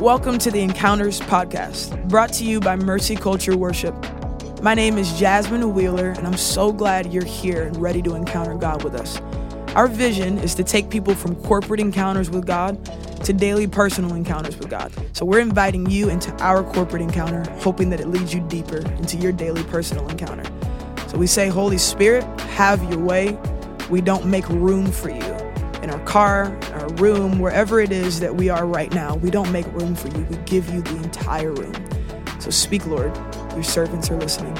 Welcome to the Encounters Podcast, brought to you by Mercy Culture Worship. My name is Jasmine Wheeler, and I'm so glad you're here and ready to encounter God with us. Our vision is to take people from corporate encounters with God to daily personal encounters with God. So we're inviting you into our corporate encounter, hoping that it leads you deeper into your daily personal encounter. So we say, Holy Spirit, have your way. We don't make room for you. In our car, room, wherever it is that we are right now, we don't make room for you. We give you the entire room. So speak, Lord. Your servants are listening.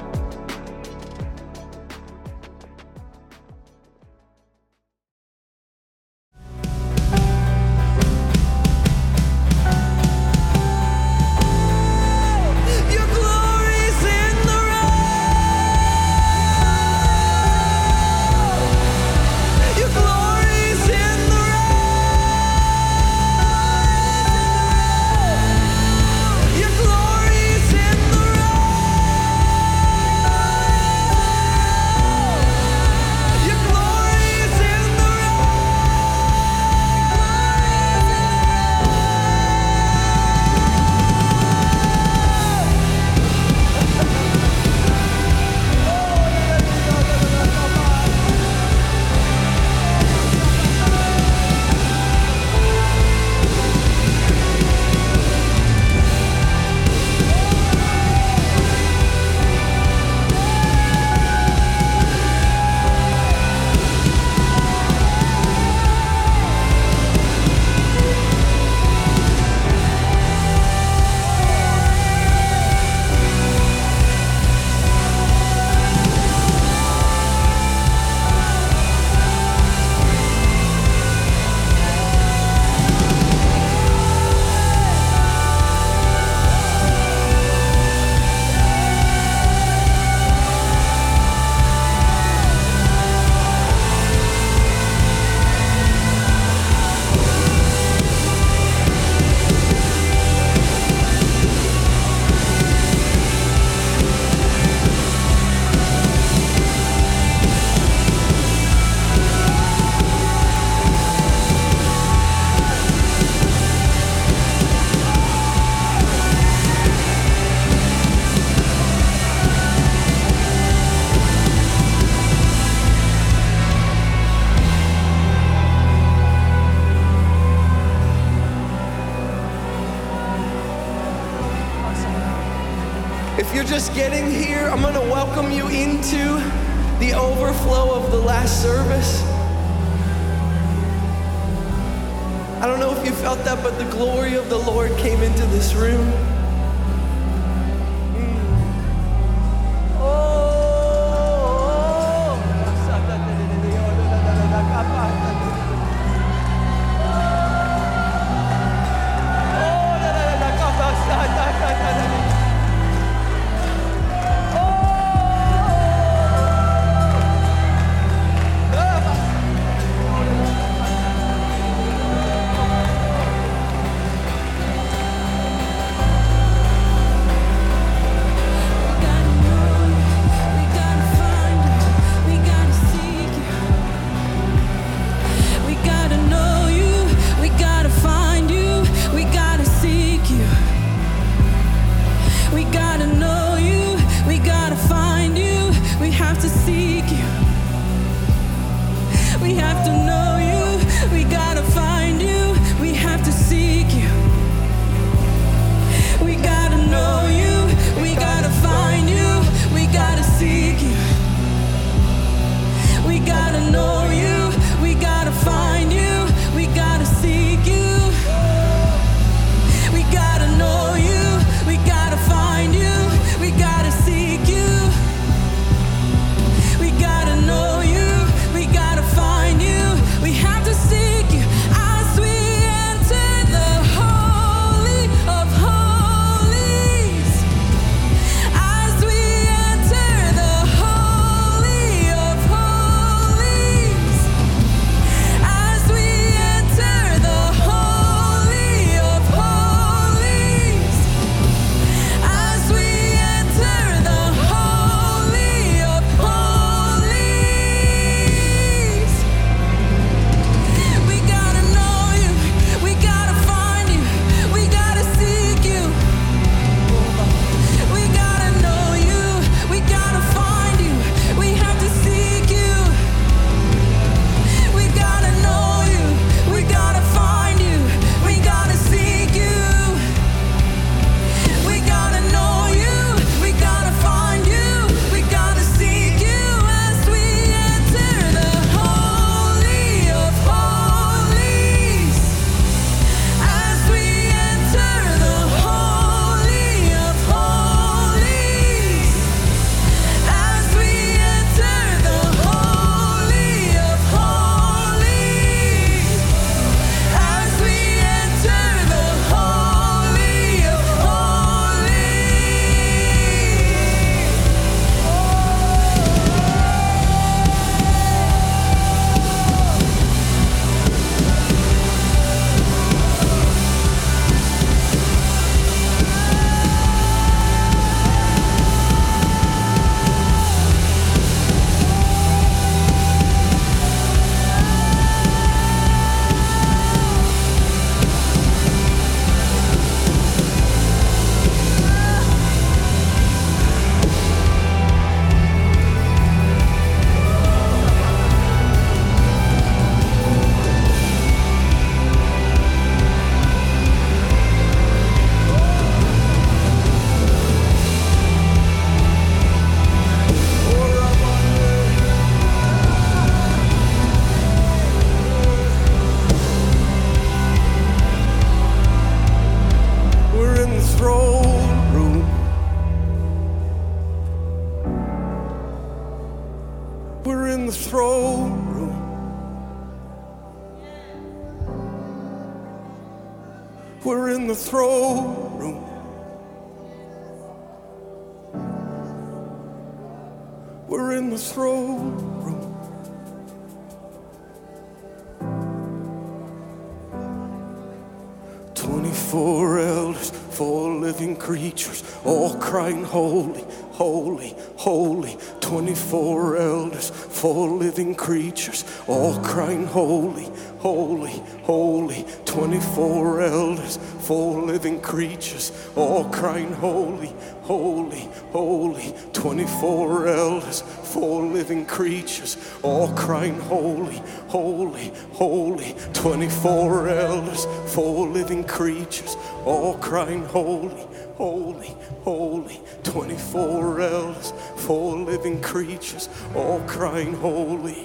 24 elders, four living creatures, all crying holy, holy, holy. Twenty-four elders, four living creatures, all crying holy, holy, holy. Twenty-four elders, four living creatures, all crying holy, holy, holy. Twenty-four elders, four living creatures, all crying holy, holy, holy. Twenty-four elders, four living creatures, all crying holy, holy, holy. Twenty-four elders, four living creatures, all crying holy.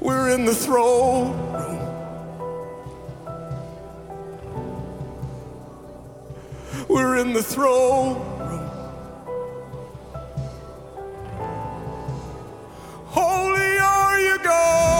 We're in the throne room. We're in the throne room. Holy are you, God.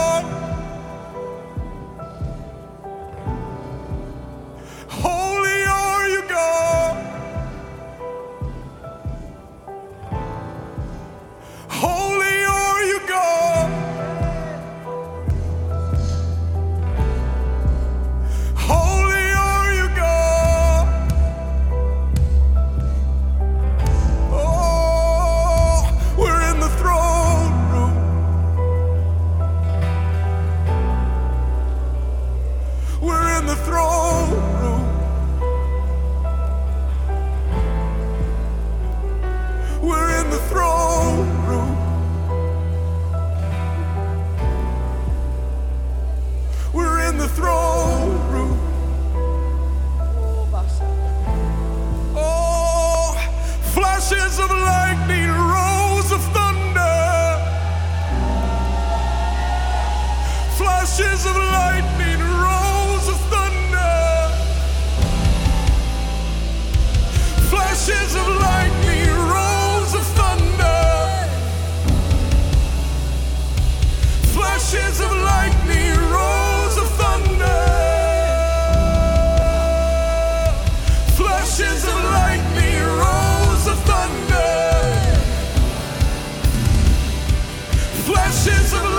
ashes of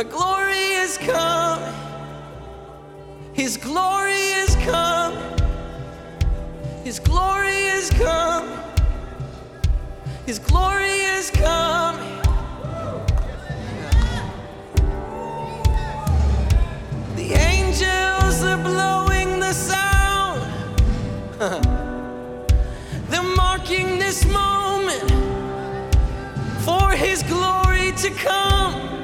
My glory is coming. His glory is coming. His glory is coming. His glory is coming. The angels are blowing the sound. They're marking this moment for His glory to come.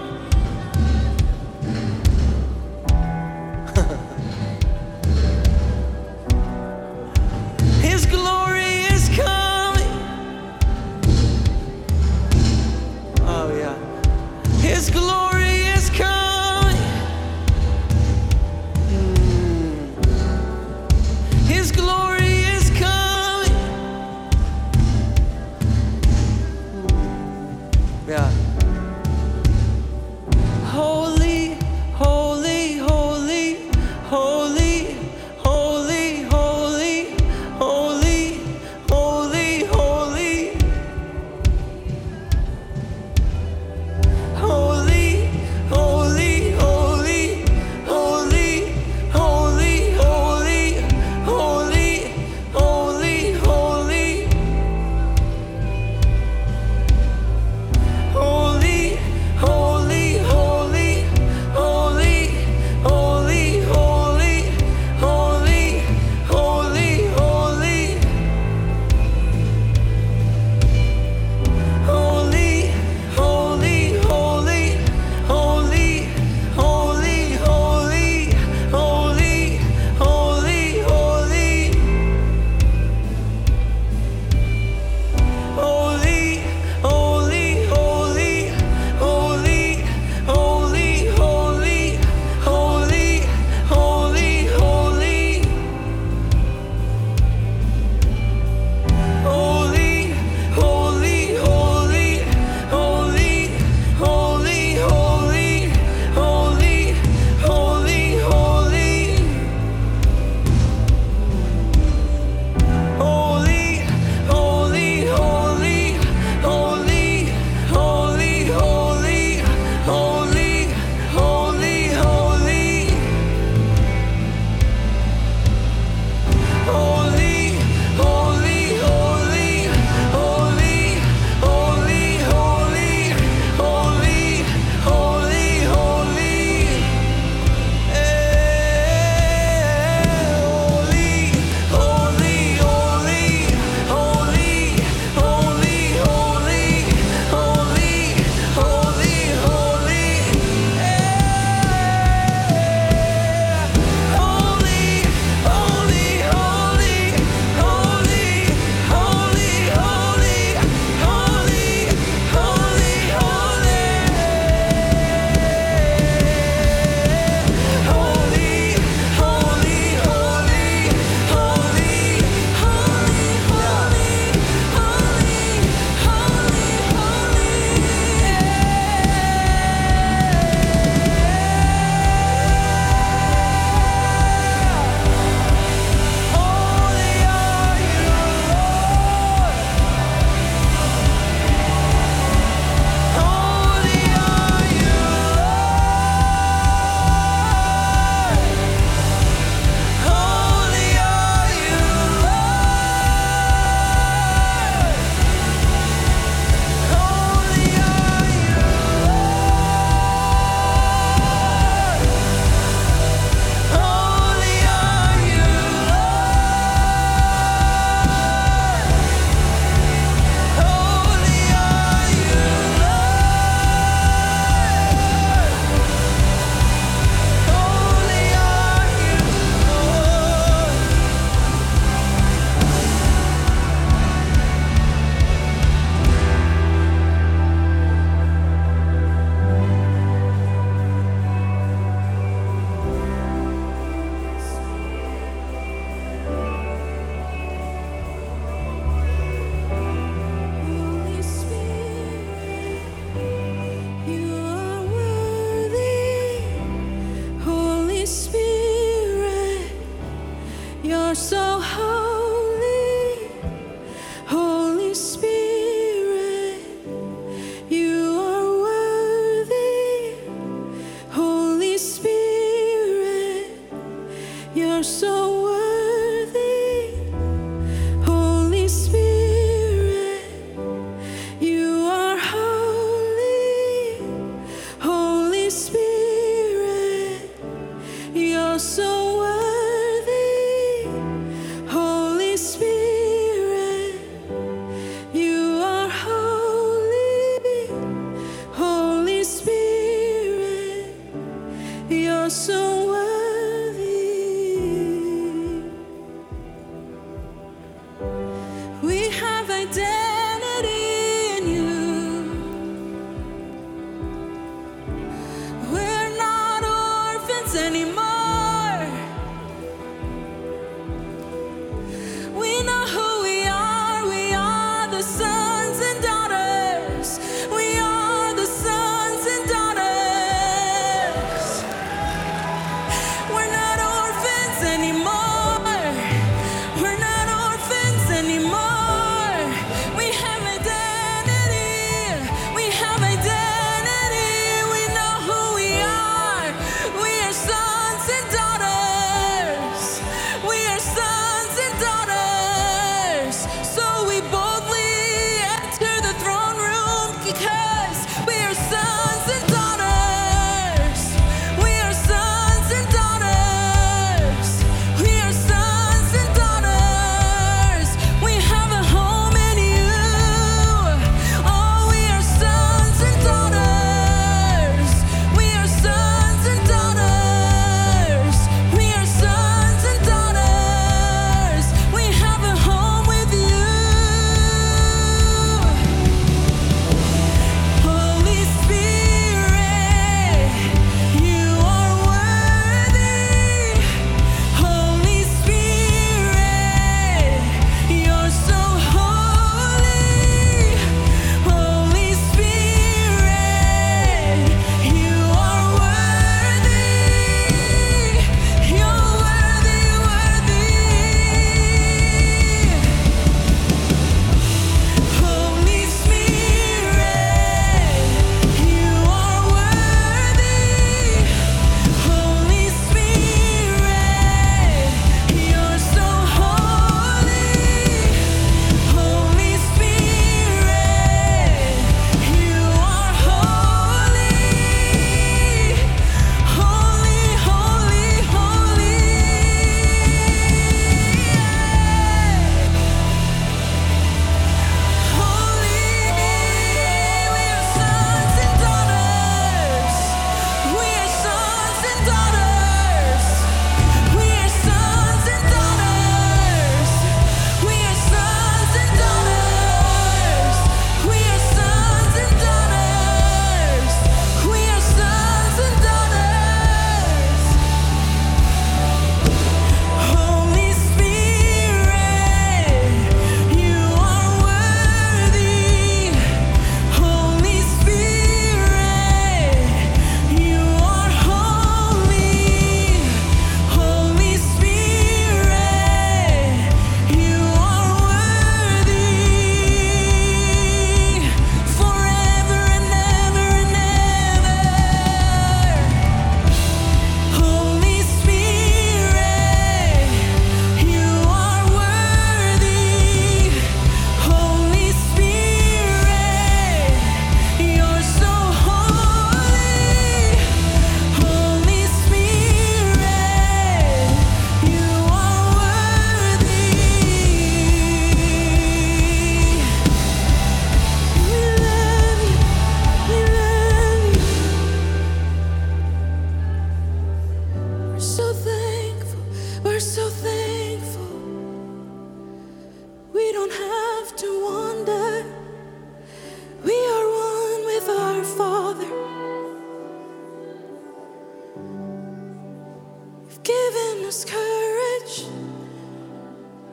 given us courage.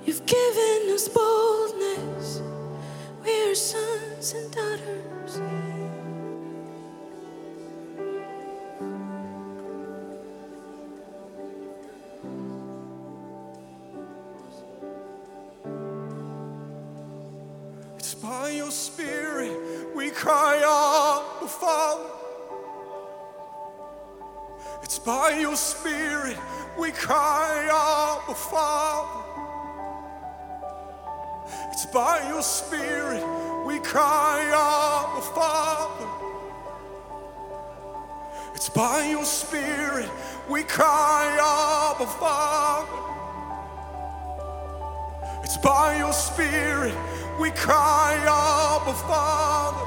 You've given us boldness. We are sons and daughters. spirit, we cry, Our Father. It's by your spirit we cry, Abba Father. It's by your spirit we cry, Abba Father.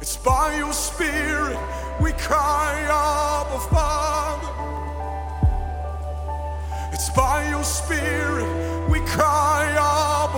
It's by your spirit we cry, Abba Father. It's by your spirit we cry,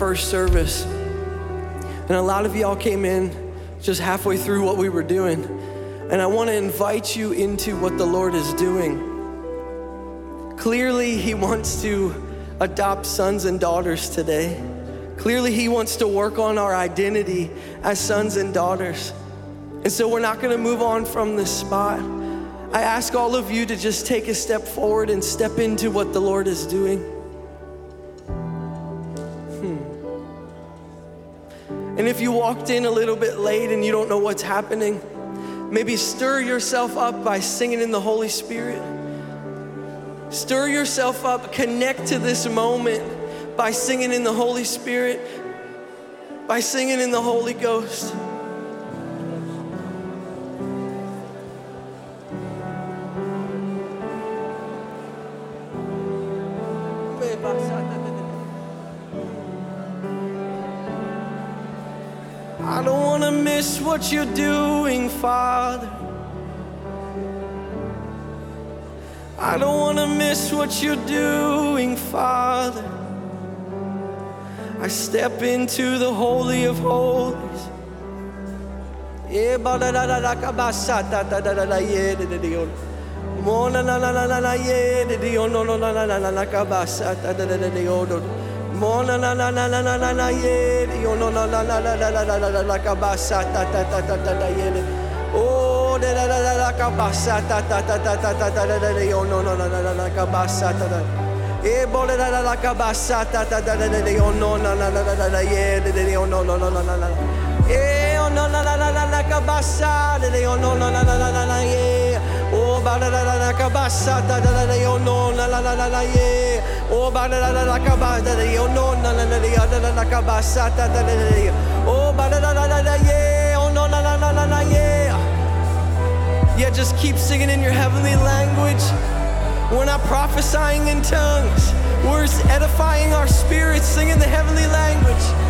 first service. And a lot of y'all came in just halfway through what we were doing. And I want to invite you into what the Lord is doing. Clearly, He wants to adopt sons and daughters today. Clearly, He wants to work on our identity as sons and daughters. And so we're not gonna move on from this spot. I ask all of you to just take a step forward and step into what the Lord is doing. And if you walked in a little bit late and you don't know what's happening, maybe stir yourself up by singing in the Holy Spirit. Stir yourself up, connect to this moment by singing in the Holy Spirit, by singing in the Holy Ghost. What you're doing, Father. I don't want to miss what you're doing, Father. I step into the Holy of Holies. Yeah, yo. Mo na na na na na na yeah da da yo no no na na na na na ka ba sa da da da da da yo do. Mo na na na na na na na na yeah da yo no no na na na na na na na na na ka ba sa da da da da da da yeah. da. Oh da da da da da ka ba sa da da da da da da da da da da yo no no na na na na ka ba sa da da. E bole da da da ka ba sa da da da da da da yo no na na na na na na da da yo no no no no na na. Eh, oh no na na na na na kabasa, de de oh no na na na na na na yeah. Yeah, just keep singing in your heavenly language. We're not prophesying in tongues. We're edifying our spirits, singing the heavenly language.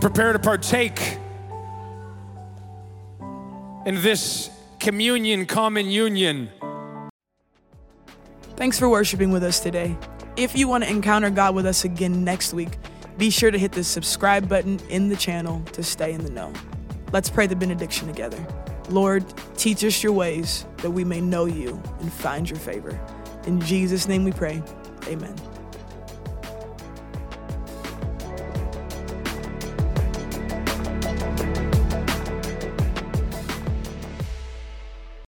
Prepare to partake in this communion, common union. Thanks for worshiping with us today. If you want to encounter God with us again next week, be sure to hit the subscribe button in the channel to stay in the know. Let's pray the benediction together. Lord, teach us your ways that we may know you and find your favor. In Jesus' name we pray. Amen.